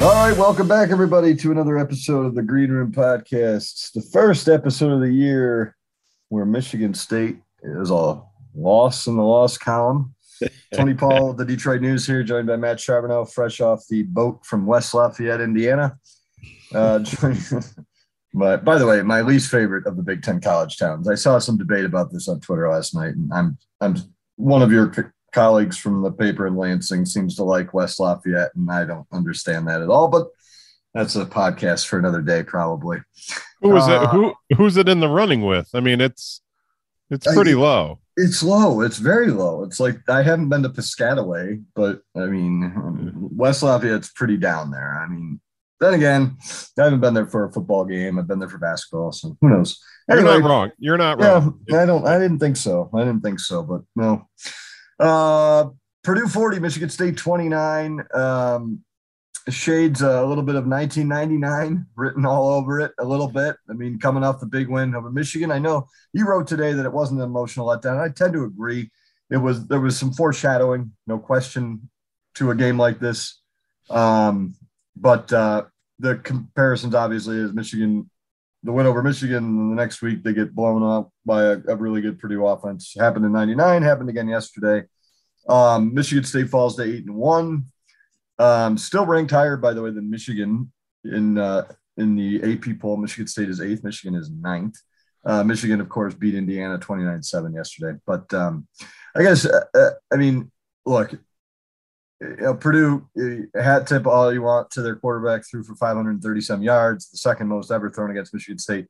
All right, welcome back, everybody, to another episode of the Green Room Podcast. The first episode of the year where Michigan State is a loss in the loss column. Tony Paul, the Detroit News here, joined by Matt Charboneau, fresh off the boat from West Lafayette, Indiana. Uh, but by the way, my least favorite of the Big Ten college towns. I saw some debate about this on Twitter last night, and I'm I'm one of your colleagues from the paper in Lansing seems to like West Lafayette, and I don't understand that at all. But that's a podcast for another day, probably. Who is uh, it? Who who's it in the running with? I mean, it's it's pretty I, low. It's low. It's very low. It's like I haven't been to Piscataway, but I mean, West Lafayette's pretty down there. I mean, then again, I haven't been there for a football game. I've been there for basketball, so who knows? Anyway, You're not wrong. You're not wrong. Yeah, I don't. I didn't think so. I didn't think so, but no. Uh, Purdue 40, Michigan State 29. Um, shades a little bit of 1999 written all over it a little bit. I mean, coming off the big win over Michigan, I know you wrote today that it wasn't an emotional letdown. I tend to agree. It was there was some foreshadowing, no question, to a game like this. Um, but uh, the comparisons obviously is Michigan, the win over Michigan, and the next week they get blown up by a, a really good Purdue offense. Happened in '99, happened again yesterday. Um, Michigan State falls to eight and one. Um, still ranked higher, by the way, than Michigan in uh, in the AP poll. Michigan State is eighth. Michigan is ninth. Uh, Michigan, of course, beat Indiana 29-7 yesterday. But um, I guess, uh, uh I mean, look, you know, Purdue, uh, hat tip all you want to their quarterback, threw for 530 some yards, the second most ever thrown against Michigan State.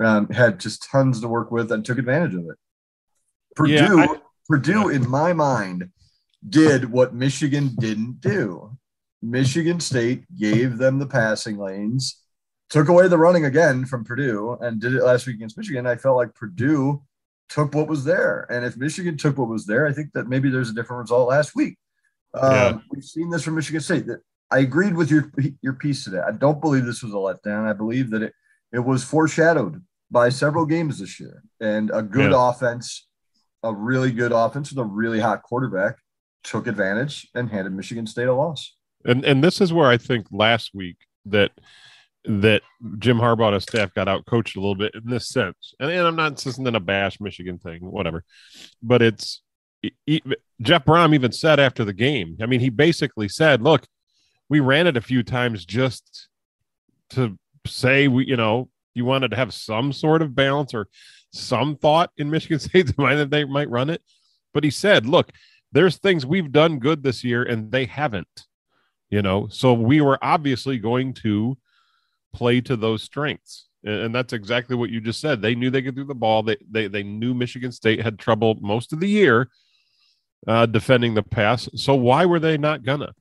Um, had just tons to work with and took advantage of it. Purdue, yeah, I, Purdue, in my mind, did what Michigan didn't do. Michigan State gave them the passing lanes, took away the running again from Purdue, and did it last week against Michigan. I felt like Purdue took what was there. And if Michigan took what was there, I think that maybe there's a different result last week. Um, yeah. We've seen this from Michigan State. That I agreed with your your piece today. I don't believe this was a letdown. I believe that it it was foreshadowed by several games this year and a good yeah. offense a really good offense with a really hot quarterback, took advantage and handed Michigan State a loss. And and this is where I think last week that that Jim Harbaugh and his staff got out coached a little bit in this sense. And, and I'm not this isn't a bash Michigan thing, whatever. But it's Jeff Brohm even said after the game. I mean, he basically said, "Look, we ran it a few times just to say we, you know, you wanted to have some sort of balance or some thought in Michigan State's mind that they might run it. But he said, look, there's things we've done good this year and they haven't, you know. So we were obviously going to play to those strengths. And that's exactly what you just said. They knew they could do the ball. They they they knew Michigan State had trouble most of the year uh, defending the pass. So why were they not gonna?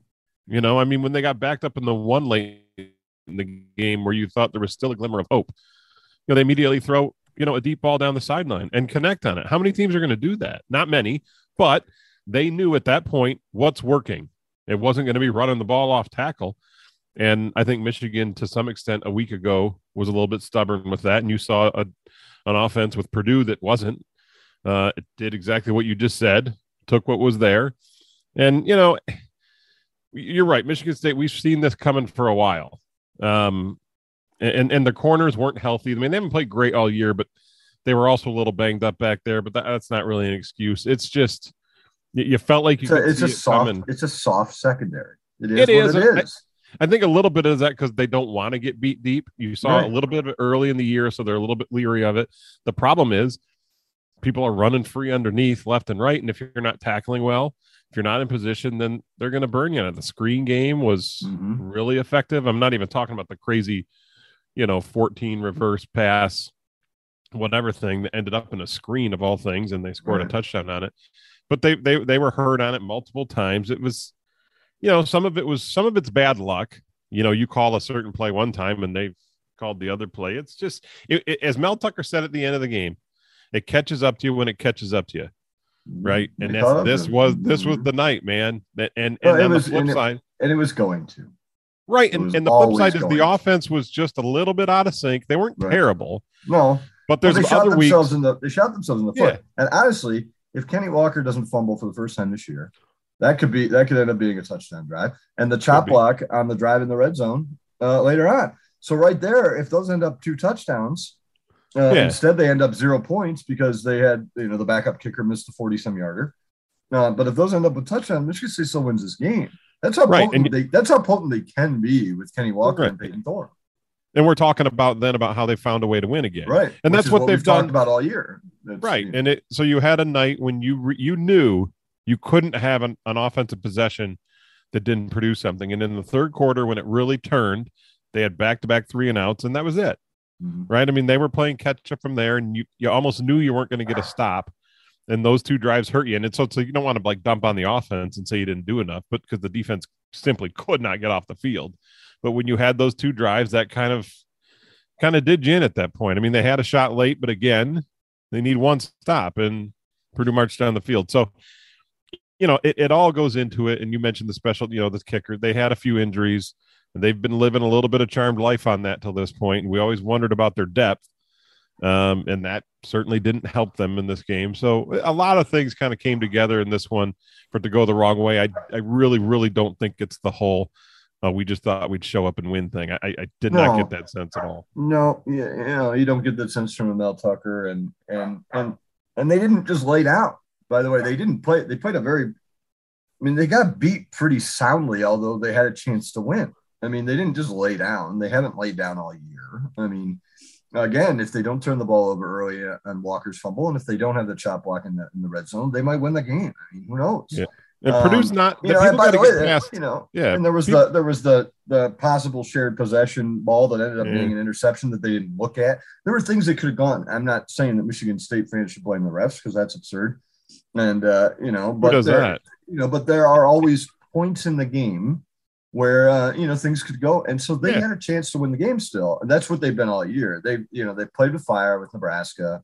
You know, I mean, when they got backed up in the one lane in the game where you thought there was still a glimmer of hope, you know, they immediately throw you know, a deep ball down the sideline and connect on it. How many teams are going to do that? Not many, but they knew at that point what's working. It wasn't going to be running the ball off tackle. And I think Michigan, to some extent, a week ago was a little bit stubborn with that. And you saw a, an offense with Purdue that wasn't. Uh, it did exactly what you just said, took what was there. And, you know, you're right. Michigan State, we've seen this coming for a while. Um, and and the corners weren't healthy. I mean, they haven't played great all year, but they were also a little banged up back there. But that, that's not really an excuse. It's just you felt like you. It's, a, it's a soft. Coming. It's a soft secondary. It is. It is. It is. I, I, think a little bit of that because they don't want to get beat deep. You saw right. a little bit of it early in the year, so they're a little bit leery of it. The problem is people are running free underneath left and right, and if you're not tackling well, if you're not in position, then they're going to burn you. The screen game was mm-hmm. really effective. I'm not even talking about the crazy you know 14 reverse pass whatever thing that ended up in a screen of all things, and they scored Right. a touchdown on it. But they they they were hurt on it multiple times. It was, you know, some of it was some of it's bad luck. You know, you call a certain play one time and they've called the other play. It's just it, it- as Mel Tucker said at the end of the game, it catches up to you when it catches up to you, right? And that's, this was this was the night, man. And and, Well, it on was- the flip and it- side, and it was going to. right? And, and the flip side is the to. offense was just a little bit out of sync. They weren't Right. terrible, No, but Well, there's they shot other weeks. themselves in the they shot themselves in the foot. Yeah. And honestly, if Kenny Walker doesn't fumble for the first time this year, that could be that could end up being a touchdown drive. And the chop block on the drive in the red zone uh, later on. So right there, if those end up two touchdowns, uh, Yeah. instead they end up zero points because they had you know the backup kicker missed the forty some yarder. Uh, but if those end up with touchdown, Michigan State still wins this game. That's how Right, potent and- they that's how potent they can be with Kenny Walker Right. and Payton Thorne. and we're talking about then about how they found a way to win again. Right. And Which that's what we've they've done. talked about all year. Right you know, and it so you had a night when you re, you knew you couldn't have an, an offensive possession that didn't produce something and in the third quarter when it really turned they had back-to-back three and outs and that was it mhm. right i mean they were playing catch up from there and you you almost knew you weren't going to get a stop and those two drives hurt you and it's so, so you don't want to like dump on the offense and say you didn't do enough but because the defense simply could not get off the field but when you had those two drives that kind of kind of did you in at that point i mean they had a shot late but again they need one stop and Purdue marched down the field. So, you know, it, it all goes into it. And you mentioned the special, you know, this kicker, they had a few injuries and they've been living a little bit of charmed life on that till this point. And we always wondered about their depth. Um, and that certainly didn't help them in this game. So a lot of things kind of came together in this one for it to go the wrong way. I, I really, really don't think it's the whole, uh, we just thought we'd show up and win thing. I, I did not get that sense at all. No, yeah, you know, you don't get that sense from Mel Tucker, and and and and they didn't just lay down. By the way, they didn't play. They played a very. I mean, they got beat pretty soundly, although they had a chance to win. I mean, they didn't just lay down. They haven't laid down all year. I mean, again, if they don't turn the ball over early on Walker's fumble, and if they don't have the chop block in the in the red zone, they might win the game. I mean, who knows? Yeah. And Um, Purdue's not, You know, and by the way, past- you know, yeah. and there was people- the there was the the possible shared possession ball that ended up Yeah. being an interception that they didn't look at. There were things that could have gone. I'm not saying that Michigan State fans should blame the refs because that's absurd. And uh, you know, but there, that? you know, but there are always points in the game where uh, you know things could go, and so they Yeah. had a chance to win the game still. And that's what they've been all year. They you know they played with fire with Nebraska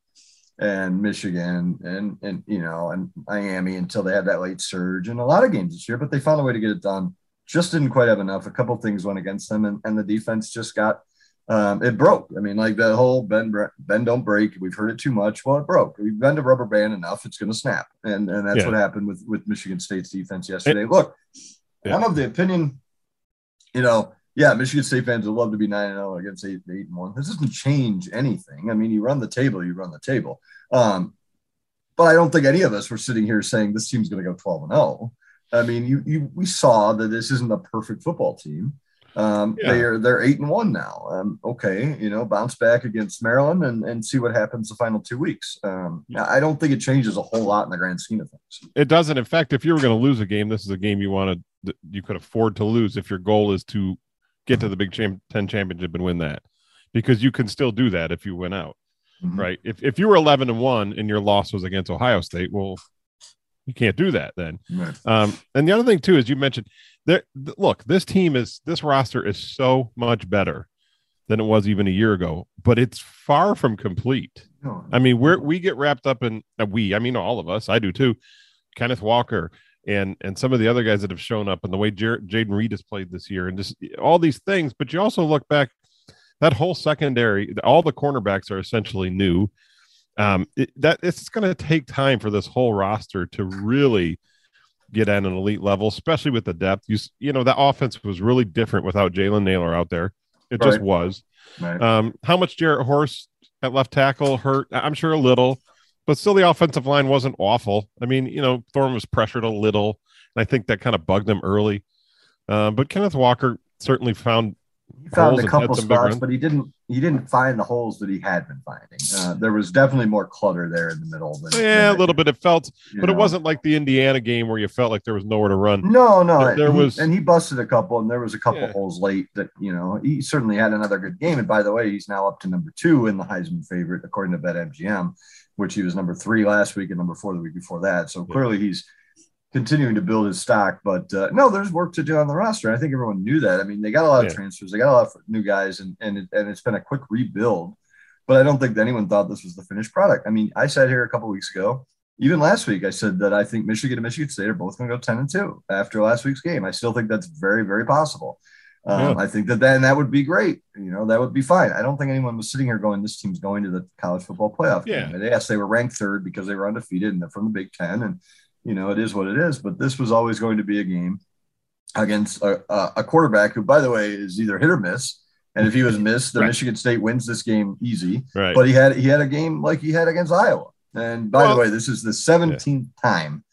and Michigan and and you know and Miami until they had that late surge and a lot of games this year, but they found a way to get it done. Just didn't quite have enough. A couple things went against them, and, and the defense just got um, it broke. I mean, like the whole bend bend don't break. We've heard it too much. Well, it broke. We've bend a rubber band enough, it's going to snap, and and that's Yeah. what happened with with Michigan State's defense yesterday. Look, Yeah. I'm of the opinion, you know, yeah, Michigan State fans would love to be nine and zero against eight eight and one. This doesn't change anything. I mean, you run the table, you run the table. Um, but I don't think any of us were sitting here saying this team's going to go twelve and zero. I mean, you you we saw that this isn't a perfect football team. Um, Yeah. They're they're eight and one now. Um, okay, you know, bounce back against Maryland and and see what happens the final two weeks. Um, I don't think it changes a whole lot in the grand scheme of things. It doesn't. In fact, if you were going to lose a game, this is a game you wanted, that you could afford to lose if your goal is to get to the Big Ten championship and win that, because you can still do that if you win out, Mhm. right? If if you were eleven and one and your loss was against Ohio State, well, you can't do that then. Um, and the other thing too is you mentioned there. th- Look, this team is this roster is so much better than it was even a year ago, but it's far from complete. No, I mean, we're we get wrapped up in uh, we. I mean, all of us. I do too. Kenneth Walker and and some of the other guys that have shown up and the way Jer- Jayden Reed has played this year and just all these things. But you also look back that whole secondary. All the cornerbacks are essentially new. Um, it, that it's going to take time for this whole roster to really get at an elite level, especially with the depth. You you know that offense was really different without Jalen Nailor out there. It just was. right. Um, how much Jarrett Horst at left tackle hurt? I'm sure a little, but still the offensive line wasn't awful. I mean, you know, Thorne was pressured a little, and I think that kind of bugged him early. Uh, but Kenneth Walker certainly found He found a couple spots, but he didn't. He didn't find the holes that he had been finding. Uh, there was definitely more clutter there in the middle. Than, Yeah, than a little bit. It felt, but it wasn't like the Indiana game where you felt like there was nowhere to run. No, no. There- there he- was- and he busted a couple, and there was a couple Yeah. holes late that you know he certainly had another good game. And by the way, he's now up to number two in the Heisman favorite according to BetMGM, which he was number three last week and number four the week before that. So Yeah. clearly he's continuing to build his stock. But uh, no, there's work to do on the roster. I think everyone knew that. I mean, they got a lot of transfers, they got a lot of new guys, and and it, and it's been a quick rebuild. But I don't think that anyone thought this was the finished product. I mean, I sat here a couple weeks ago even last week, I said that I think Michigan and Michigan State are both going to go 10 and 2 after last week's game. I still think that's very, very possible. Um, Yeah. I think that then that would be great. You know, that would be fine. I don't think anyone was sitting here going, this team's going to the college football playoff Yeah. game. And yes, they were ranked third because they were undefeated and they're from the Big Ten. And, you know, it is what it is. But this was always going to be a game against a, a, a quarterback who, by the way, is either hit or miss. And if he was missed, the Right. Michigan State wins this game easy Right. but he had he had a game like he had against Iowa. And by Well- the way, this is the 17th time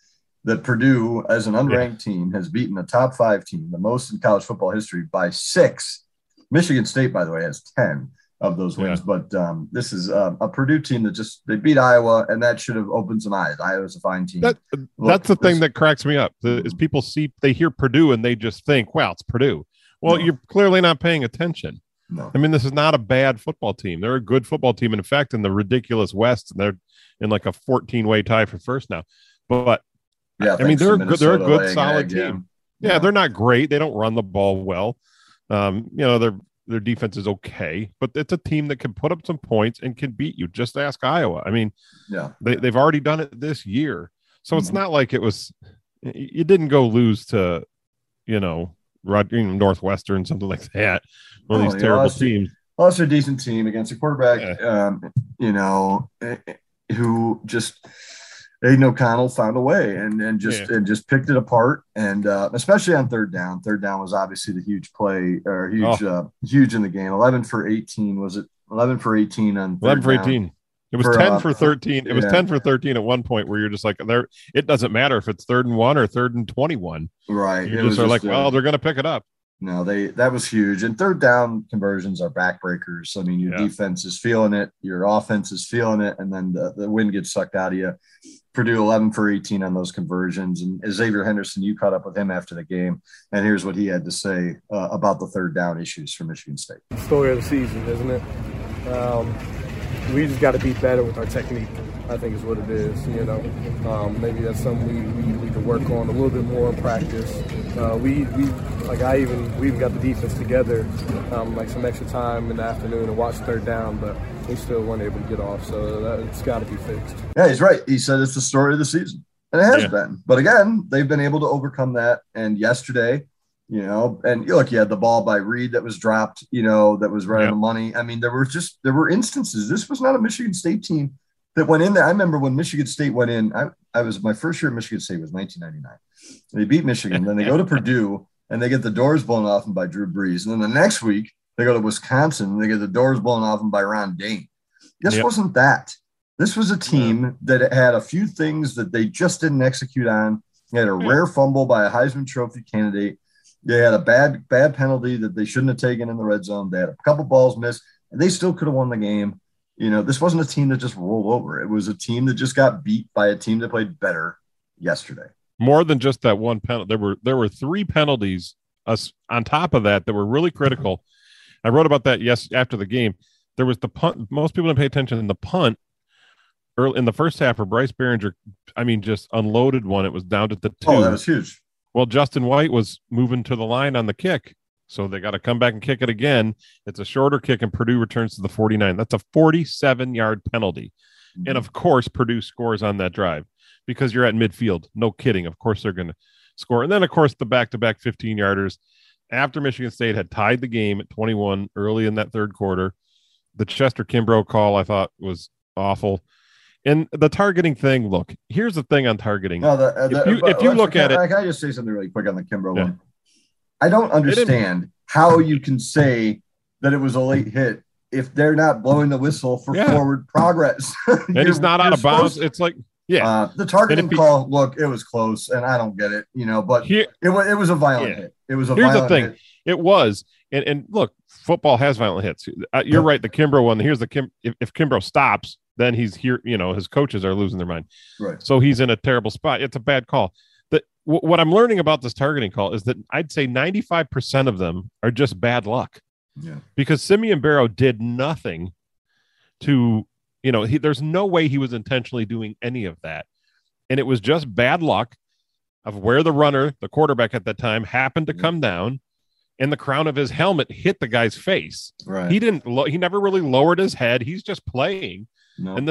that Purdue, as an unranked team, has beaten a top five team, the most in college football history, by six. Michigan State, by the way, has 10 of those wins. Yeah. But um, this is uh, a Purdue team that just they beat Iowa, and that should have opened some eyes. Iowa's a fine team. that, Look, that's the thing that cracks me up the- is people see they hear Purdue and they just think, "Wow, it's Purdue." Well, No. you're clearly not paying attention. no. I mean, this is not a bad football team. They're a good football team. In fact, in the ridiculous West, they're in like a 14 way tie for first now. But Yeah, I mean, they're a good- they're a good, solid egg, yeah. team. yeah, they're not great. They don't run the ball well. Um, you know, their their defense is okay, but it's a team that can put up some points and can beat you. Just ask Iowa. I mean, yeah. they, they've already done it this year. So it's Mhm. not like it was you didn't go lose to, you know, Rod, you know, Northwestern, something like that. One of these you terrible lost teams. It's a decent team against a quarterback, um, you know, eh, eh, who just Aidan O'Connell found a way and and just Yeah. and just picked it apart. And uh, especially on third down, third down was obviously the huge play or huge, uh, huge in the game. Eleven for eighteen was it? Eleven for eighteen on third 11 for down. 18. It was For, 10 uh, for 13. It was yeah. 10 for 13 at one point where you're just like, there, it doesn't matter if it's third and one or third and 21. Right. You It just are like, uh, well, they're going to pick it up. No, they that was huge. And third down conversions are backbreakers. I mean, your Yeah. defense is feeling it, your offense is feeling it, and then the, the wind gets sucked out of you. Purdue 11 for 18 on those conversions. And Xavier Henderson, you caught up with him after the game, and here's what he had to say uh, about the third down issues for Michigan State. story of the season, isn't it? Um, we just got to be better with our technique. I think is what it is. You know, um, maybe that's something we, we need to work on a little bit more in practice. Uh, we, we like I even we even got the defense together, um, like some extra time in the afternoon to watch third down, but we still weren't able to get off. So that, it's got to be fixed. Yeah, he's right. He said it's the story of the season, and it has Yeah. been. But again, they've been able to overcome that. And yesterday, you know, and look, you had the ball by Reed that was dropped, you know, that was right Yeah. on the money. I mean, there were just there were instances. This was not a Michigan State team that went in there. I remember when Michigan State went in. I, I was my first year at Michigan State was 1999. They beat Michigan, then they go to Purdue, and they get the doors blown off them by Drew Brees. And then the next week they go to Wisconsin, and they get the doors blown off them by Ron Dayne. This Yep. wasn't that. This was a team that had a few things that they just didn't execute on. They had a Yeah. rare fumble by a Heisman Trophy candidate. They had a bad bad penalty that they shouldn't have taken in the red zone. They had a couple balls missed, and they still could have won the game. You know, this wasn't a team that just rolled over. It was a team that just got beat by a team that played better yesterday. More than just that one penalty. There were there were three penalties uh, us on top of that that were really critical. I wrote about that yes after the game. There was the punt. Most people didn't pay attention in the punt early in the first half where Bryce Baringer, I mean, just unloaded one. It was down to the two. Oh, that was huge. Well, Justin White was moving to the line on the kick. So they got to come back and kick it again. It's a shorter kick, and Purdue returns to the 49. That's a 47 yard penalty. And of course, Purdue scores on that drive because you're at midfield. No kidding. Of course, they're going to score. And then, of course, the back to back 15 yarders after Michigan State had tied the game at 21 early in that third quarter. The Chester Kimbrough call I thought was awful. And the targeting thing, look, here's the thing on targeting. No, the, uh, If you- if you look at it- can I just say something really quick on the Kimbrough Yeah. one? I don't understand how you can say that it was a late hit if they're not blowing the whistle for Yeah. forward progress. and he's not out of bounds. It's like, yeah. Uh, the targeting if call, look, it was close, and I don't get it, you know, but Here, it was it was a violent Yeah. hit. It was a Here's the violent thing. hit. It was, and and look, football has violent hits. Uh, you're right. The Kimbrough one. Here's the Kim. If, if Kimbrough stops, then he's here. You know, his coaches are losing their mind. Right. So he's in a terrible spot. It's a bad call. W- what I'm learning about this targeting call is that I'd say 95% of them are just bad luck Yeah. because Simeon Barrow did nothing to, you know, he, there's no way he was intentionally doing any of that. And it was just bad luck of where the runner, the quarterback at that time, happened to come down and the crown of his helmet hit the guy's face. Right. He didn't, lo- he never really lowered his head. He's just playing. no. And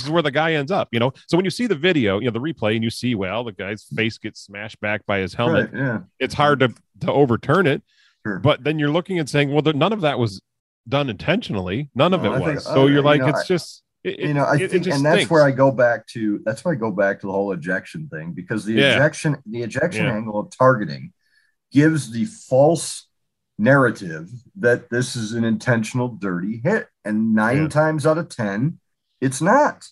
this is where the guy ends up, you know. So when you see the video, you know, the replay, and you see, well, the guy's face gets smashed back by his helmet. Right, yeah. It's hard to to overturn it. Sure. But then you're looking and saying, well, there, none of that was done intentionally. None of No, it I was. think- so I- you're you like, know, it's I- just, it, you know, I it- it think, just and that's stinks. where I go back to. That's where I go back to the whole ejection thing because the Yeah. ejection, the ejection Yeah. angle of targeting, gives the false narrative that this is an intentional dirty hit, and nine Yeah. times out of ten, it's not.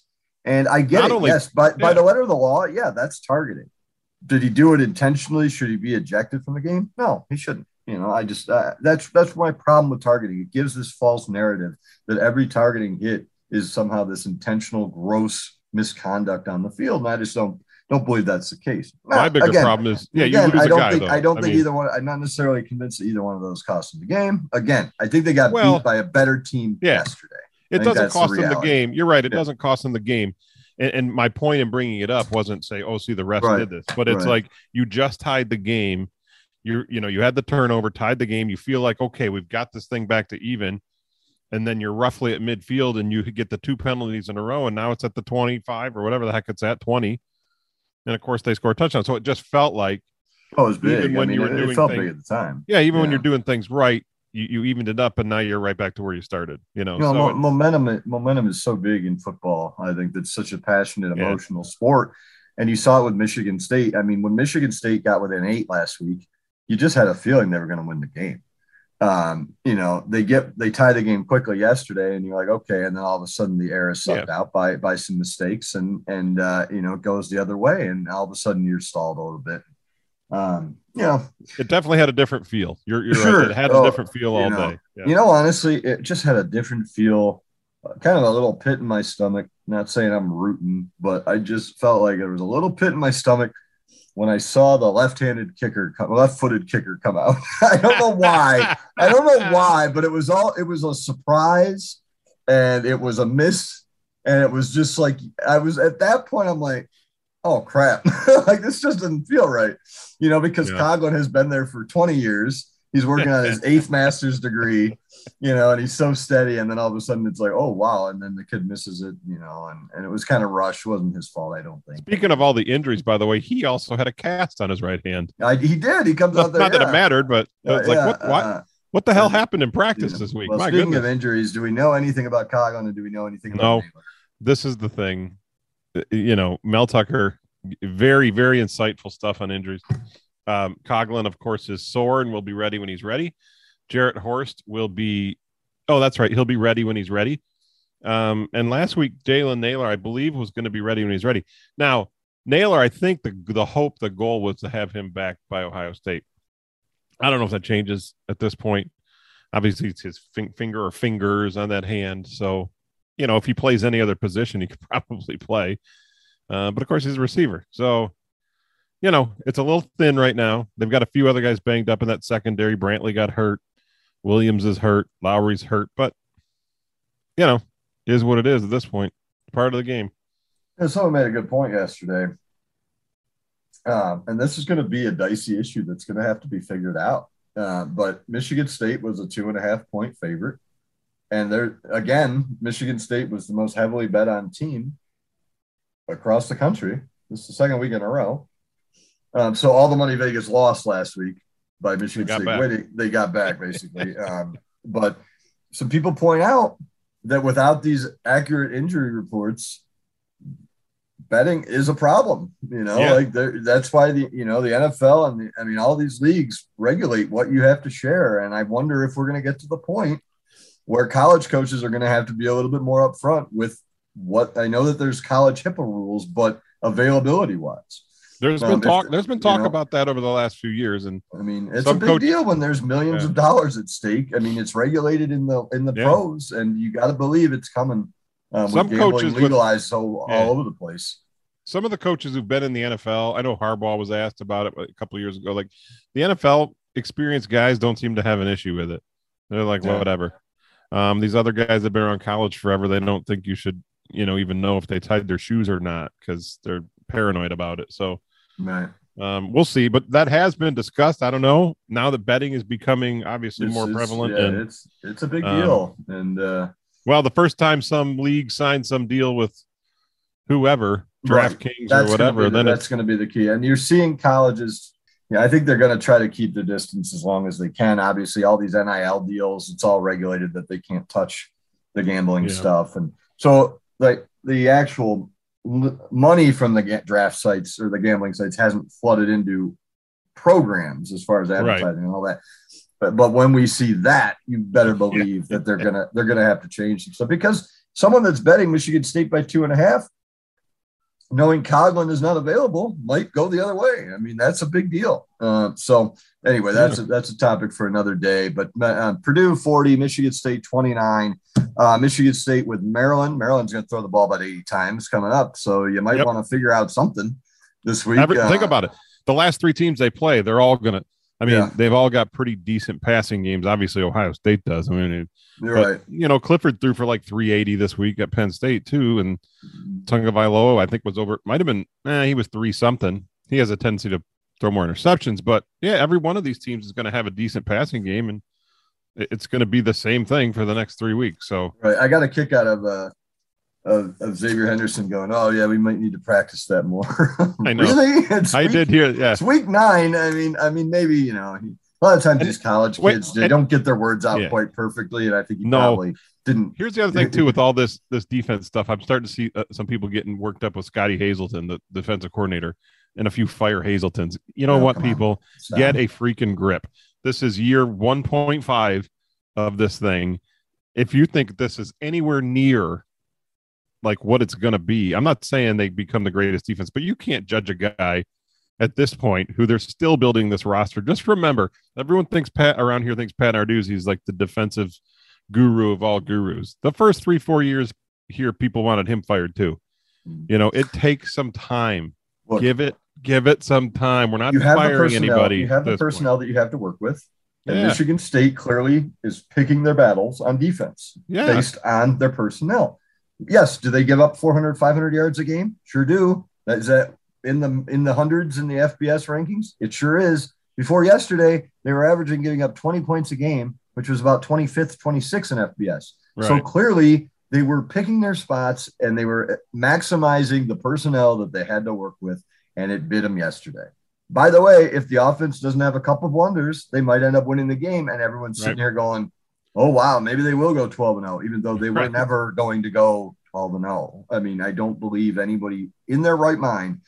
And I get Not it. only- yes, by by the letter of the law, yeah, that's targeting. Did he do it intentionally? Should he be ejected from the game? No, he shouldn't. You know, I just uh, that's that's my problem with targeting. It gives this false narrative that every targeting hit is somehow this intentional, gross misconduct on the field, and I just don't don't believe that's the case. My Now, bigger again, problem is, yeah, again, you lose I a don't guy, think though. I don't think mean, either one. I'm not necessarily convinced that either one of those cost them the game. Again, I think they got Well, beat by a better team yeah. yesterday. It doesn't that's the cost them the game. You're right. It Yeah. doesn't cost them the game. And, and my point in bringing it up wasn't say, oh, see, the rest Right. did this, but it's Right. like you just tied the game. You're, you know, you had the turnover, tied the game. You feel like, okay, we've got this thing back to even. And then you're roughly at midfield and you get the two penalties in a row. And now it's at the 25 or whatever the heck it's at 20. And of course, they score a touchdown. So it just felt like, Oh, it was big. Even I when mean, you were it, it doing felt things- big at the time. yeah, even when you're doing things right, you, you evened it up and now you're right back to where you started, you know? You know, so mo- momentum. Momentum is so big in football. I think that's such a passionate, Yeah. emotional sport. And you saw it with Michigan State. I mean, when Michigan State got within eight last week, you just had a feeling they were going to win the game. Um, you know, they get they tie the game quickly yesterday, and you're like, okay, and then all of a sudden the air is sucked out by by some mistakes, and and uh, you know it goes the other way, and all of a sudden you're stalled a little bit. Um, you know, it definitely had a different feel. You're, you're Sure. right. It had a Oh, different feel all know, day. Yeah. You know, honestly, it just had a different feel, uh, kind of a little pit in my stomach. Not saying I'm rooting, but I just felt like there was a little pit in my stomach when I saw the left-handed kicker, come, left-footed kicker come out. I don't know why. I don't know why, but it was all. It was a surprise, and it was a miss, and it was just like I was at that point. I'm like, oh crap, like this just doesn't feel right, you know, because Yeah. Coghlin has been there for 20 years. He's working on his eighth master's degree, you know, and he's so steady. And then all of a sudden it's like, oh, wow. And then the kid misses it, you know, and, and it was kind of rushed. It wasn't his fault, I don't think. Speaking of all the injuries, by the way, he also had a cast on his right hand. I, he did. He comes Not, out there. not that it mattered, but it was Uh, like, yeah, what, what, uh, what the hell happened in practice know. this week? Well, My speaking goodness. of injuries, do we know anything about Coghlin and do we know anything about No. Nailor? this is the thing. Uh, You know, Mel Tucker, very, very insightful stuff on injuries. Um, Coghlin, of course, is sore and will be ready when he's ready. Jarrett Horst will be, oh, that's right. He'll be ready when he's ready. Um, and last week, Jalen Nailor, I believe, was going to be ready when he's ready. Now, Nailor, I think the the hope, the goal was to have him back by Ohio State. I don't know if that changes at this point. Obviously, it's his fin- finger or fingers on that hand. So, you know, if he plays any other position, he could probably play. Uh, but of course, he's a receiver. So, you know, it's a little thin right now. They've got a few other guys banged up in that secondary. Brantley got hurt. Williams is hurt. Lowry's hurt. But, you know, is what it is at this point. Part of the game. Yeah, someone made a good point yesterday. Um, and this is going to be a dicey issue that's going to have to be figured out. Uh, but Michigan State was a two and a half point favorite. And there again, Michigan State was the most heavily bet on team across the country. This is the second week in a row. Um, so all the money Vegas lost last week by Michigan They State back. winning, they got back basically. um, but some people point out that without these accurate injury reports, betting is a problem. You know, Yeah. like that's why the you know the NFL and the, I mean all these leagues regulate what you have to share, and I wonder if we're going to get to the point where college coaches are going to have to be a little bit more upfront with what I know that there's college HIPAA rules, but availability wise. There's Um, been talk. There's been you talk know- about that over the last few years, and I mean, it's a big coach- deal when there's millions Yeah. of dollars at stake. I mean, it's regulated in the in the Yeah. pros, and you got to believe it's coming. Um, Some with coaches with- legalized so Yeah. all over the place. some of the coaches who've been in the NFL, I know Harbaugh was asked about it a couple of years ago. Like the NFL experienced guys don't seem to have an issue with it. They're like, Yeah. whatever. Um, these other guys have been around college forever. They don't think you should, you know, even know if they tied their shoes or not because they're paranoid about it. So Right. um, we'll see. But that has been discussed. I don't know. Now that betting is becoming obviously It's- more it's- prevalent, Yeah, and it's it's a big um, deal, and uh, well, the first time some league signed some deal with whoever, Right. DraftKings that's or whatever, the, then that's going to be the key. And you're seeing colleges. Yeah, I think they're going to try to keep their distance as long as they can. Obviously, all these NIL deals, it's all regulated that they can't touch the gambling Yeah. stuff, and so like the actual money from the draft sites or the gambling sites hasn't flooded into programs as far as advertising and all that. But but when we see that, you better believe that they're gonna they're gonna have to change some stuff because someone that's betting Michigan State by two and a half, knowing Coghlin is not available, might go the other way. I mean, that's a big deal. Uh, so anyway, that's a, that's a topic for another day. But uh, Purdue forty, Michigan State twenty nine, uh, Michigan State with Maryland. Maryland's going to throw the ball about eighty times coming up, so you might Yep. want to figure out something this week. Every, think Uh, about it. The last three teams they play, they're all gonna. I mean, Yeah. they've all got pretty decent passing games. Obviously, Ohio State does. I mean, it- You're but, right. you know, Clifford threw for like 380 this week at Penn State too, and Tagovailoa, I think, was over. Might have been. Eh, he was three something. He has a tendency to throw more interceptions, but yeah, every one of these teams is going to have a decent passing game, and it's going to be the same thing for the next three weeks. So Right. I got a kick out of uh of, of Xavier Henderson going, Oh yeah, we might need to practice that more. I know. really? It's I week- did hear, yeah, It's week nine. I mean, I mean, maybe you know, he, a lot of times And- these college wait, kids they and- don't get their words out Yeah. quite perfectly, and I think he No. probably didn't. Here's the other thing too with all this this defense stuff. I'm starting to see uh, some people getting worked up with Scottie Hazelton, the defensive coordinator, and a few fire Hazeltons. You know Oh, what, people? Get a freaking grip. This is year 1.5 of this thing. If you think this is anywhere near like what it's going to be, I'm not saying they become the greatest defense, but you can't judge a guy at this point who they're still building this roster. Just remember, everyone thinks Pat around here thinks Pat Narduzzi is like the defensive guru of all gurus. The first three, four years here, people wanted him fired too. Mm. You know, it takes some time. Look, give it, give it some time. We're not you have the firing personnel. anybody. You have the this point. personnel that you have to work with. And Yeah. Michigan State clearly is picking their battles on defense Yeah. based on their personnel. Yes, do they give up 400, 500 yards a game? Sure do. That is that in the in the hundreds in the FBS rankings? It sure is. Before yesterday, they were averaging giving up 20 points a game, which was about 25th, 26th in FBS. So clearly they were picking their spots and they were maximizing the personnel that they had to work with, and it bit them yesterday. By the way, if the offense doesn't have a couple blunders, they might end up winning the game, and everyone's sitting Right. here going, "Oh wow, maybe they will go 12 and 0," even though they were never going to go 12 and 0. I mean, I don't believe anybody in their right mind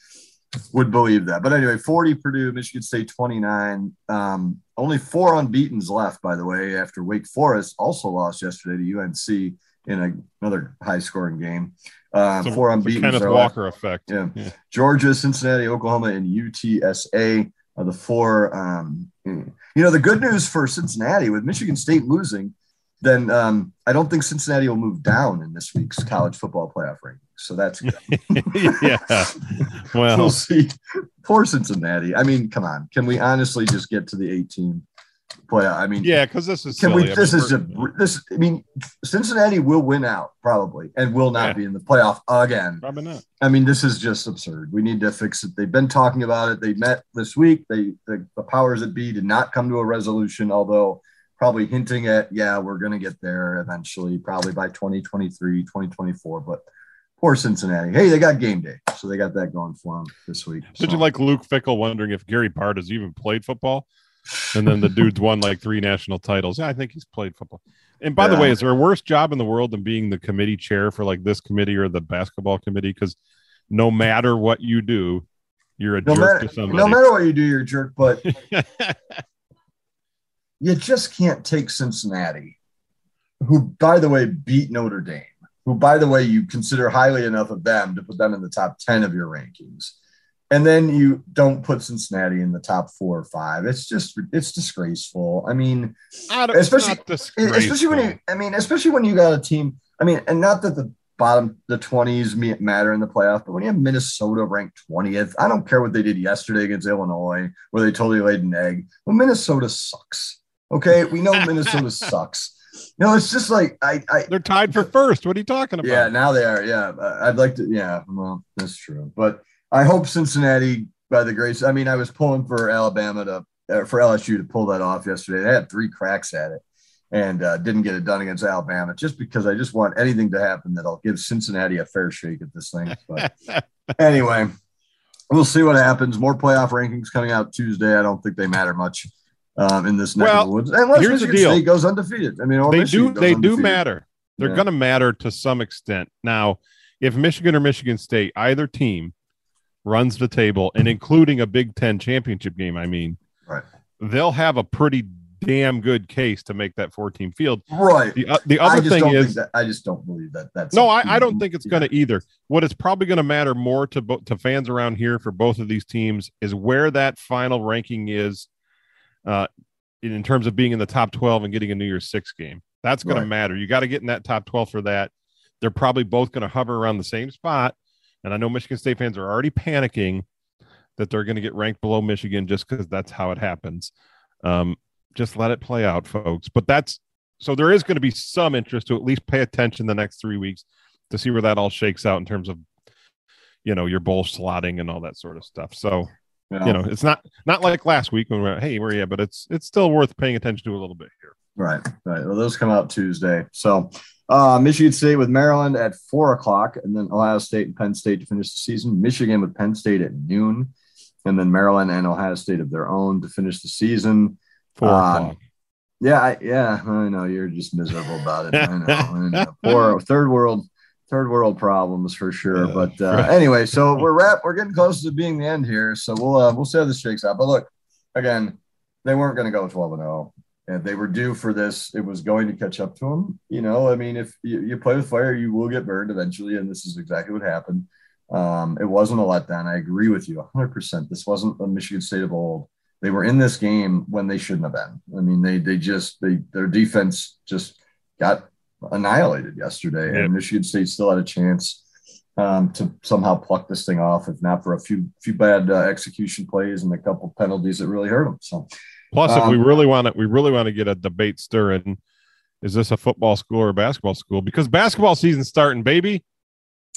would believe that. But anyway, 40 Purdue, Michigan State 29. Um, only four unbeatens left, by the way, after Wake Forest also lost yesterday to UNC in a, another high scoring game. Um, a- four unbeatens. Kenneth are left. Walker effect. Yeah. Yeah. Georgia, Cincinnati, Oklahoma, and UTSA the four. Um, you know, the good news for Cincinnati with Michigan State losing, then um, I don't think Cincinnati will move down in this week's college football playoff rankings. So that's good. yeah. we'll Well, see. Poor Cincinnati. I mean, come on. Can we honestly just get to the 18 playoff? Uh, I mean, yeah, because this is can silly. we? I This mean, is a this. I mean, Cincinnati will win out probably, and will not Yeah. be in the playoff again. probably not. I mean, this is just absurd. We need to fix it. They've been talking about it. They met this week. They the, the powers that be did not come to a resolution, although probably hinting at, yeah, we're going to get there eventually, probably by 2023, 2024. But poor Cincinnati. Hey, they got game day. So they got that going for them this week. Did So- you like Luke Fickell wondering if Gary Barta has even played football? And then the dude's won like three national titles. Yeah, I think he's played football. And by the way, is there a worse job in the world than being the committee chair for like this committee or the basketball committee? Because no matter what you do, you're a no jerk matter, to somebody. no matter what you do, you're a jerk. But you just can't take Cincinnati, who, by the way, beat Notre Dame, who, by the way, you consider highly enough of them to put them in the top 10 of your rankings. And then you don't put Cincinnati in the top four or five. It's just it's disgraceful. I mean, I Especially- especially when you. I mean, especially when you got a team. I mean, and not that the bottom the twenties matter in the playoff, but when you have Minnesota ranked twentieth, I don't care what they did yesterday against Illinois, where they totally laid an egg. Well, Minnesota sucks. Okay, we know Minnesota sucks. No, it's just like I, I They're tied for first. What are you talking about? yeah, now they are. Yeah, I'd like to. Yeah, well, that's true. But I hope Cincinnati, by the grace, I mean, I was pulling for Alabama to uh, for LSU to pull that off yesterday. They had three cracks at it and uh, didn't get it done against Alabama, just because I just want anything to happen that'll give Cincinnati a fair shake at this thing. But anyway, we'll see what happens. More playoff rankings coming out Tuesday. I don't think they matter much. Um, in this neck of Well, the woods, unless here's the deal. State goes undefeated. I mean, they Michigan do they do matter. They're Yeah. going to matter to some extent. Now, if Michigan or Michigan State, either team runs the table and including a Big 10 championship game, I mean, Right. they'll have a pretty damn good case to make that 14 field. Right. The, uh, the other thing is that, I just don't believe that. That's no, I, I don't think it's Yeah. going to either. What is probably going to matter more to bo- to fans around here for both of these teams is where that final ranking is, uh, in, in terms of being in the top twelve and getting a New Year's Six game. That's going Right. to matter. You got to get in that top twelve for that. They're probably both going to hover around the same spot, and I know Michigan State fans are already panicking that they're going to get ranked below Michigan just because that's how it happens. Um, just let it play out, folks. But that's so there is going to be some interest to at least pay attention the next three weeks to see where that all shakes out in terms of you know your bowl slotting and all that sort of stuff. So Yeah. you know it's not not like last week when we are hey where are you? But it's it's still worth paying attention to a little bit here. Right, right. Well, those come out Tuesday. So, uh, Michigan State with Maryland at four o'clock, and then Ohio State and Penn State to finish the season. Michigan with Penn State at noon, and then Maryland and Ohio State of their own to finish the season. Four Uh. Yeah, I, yeah, I know you're just miserable about it. I know, I know. Poor third world, third world problems for sure. Yeah. But uh, anyway, so we're wrap, we're getting close to being the end here. So we'll uh, we'll see how this shakes out. But look, again, they weren't going to go 12 and 0. And they were due for this. It was going to catch up to them. You know, I mean, if you, you play with fire, you will get burned eventually. And this is exactly what happened. Um, it wasn't a letdown. I agree with you 100%. This wasn't the Michigan State of old they were in this game when they shouldn't have been. I mean, they they just they their defense just got annihilated yesterday, Yep. and Michigan State still had a chance um, to somehow pluck this thing off, if not for a few few bad uh, execution plays and a couple penalties that really hurt them. So Plus, if we um, really want to, we really want to get a debate stirring. Is this a football school or a basketball school? Because basketball season's starting, baby.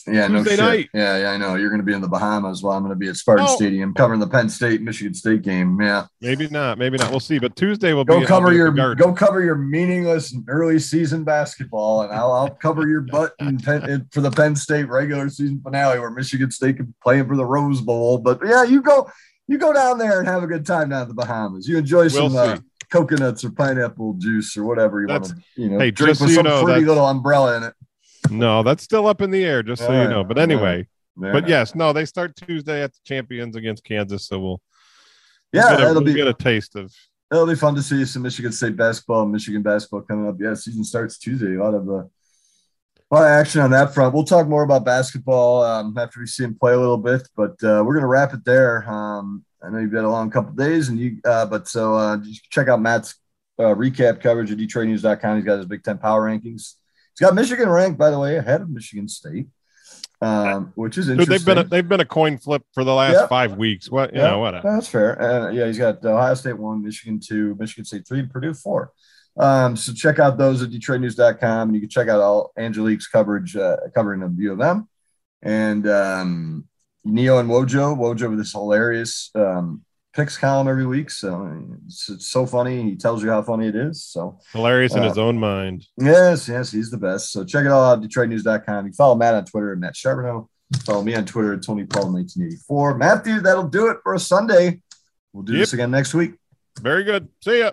yeah, no Tuesday shit. night. Yeah, yeah, I know. You're going to be in the Bahamas while I'm going to be at Spartan No. Stadium covering the Penn State Michigan State game. Yeah. Maybe not. Maybe not. We'll see. But Tuesday will Go be. Cover be your go cover your meaningless early season basketball, and I'll, I'll cover your butt in Penn, in- for the Penn State regular season finale where Michigan State can playing for the Rose Bowl. But yeah, you go you go down there and have a good time down at the Bahamas. You enjoy We'll some uh, coconuts or pineapple juice or whatever you want to you know hey, drink with so you some know, pretty little umbrella in it. No, that's still up in the air. Just so Yeah, you know. But anyway, Yeah. but yes, no, they start Tuesday at the champions against Kansas. So we'll yeah, get a, that'll we'll be get a taste of. It'll be fun to see some Michigan State basketball, Michigan basketball coming up. Yeah, season starts Tuesday. A lot of uh, a lot of action on that front. We'll talk more about basketball um, after we see him play a little bit, but uh, we're gonna wrap it there. Um, I know you've had a long couple days, and you, uh, but so uh, just check out Matt's uh, recap coverage at DetroitNews.com. He's got his Big Ten power rankings. He's got Michigan ranked, by the way, ahead of Michigan State, um, which is Dude, interesting. they've been a, they've been a coin flip for the last Yep. five weeks. What you Yeah, know? What? That's fair. Uh, yeah, he's got Ohio State one, Michigan two, Michigan State three, and Purdue four. Um, so check out those at DetroitNews.com. And you can check out all Angelique's coverage uh, covering of U of M and um, Niyo and Wojo. Wojo with this hilarious um, picks column every week. So it's, it's so funny. He tells you how funny it is. So Hilarious in Uh, his own mind. Yes, yes, he's the best. So check it all out, DetroitNews.com. You can follow Matt on Twitter at Matt Charboneau. Follow me on Twitter at Tony Paul 1984. Matthew, that'll do it for a Sunday. We'll do Yep. this again next week. Very good. See ya.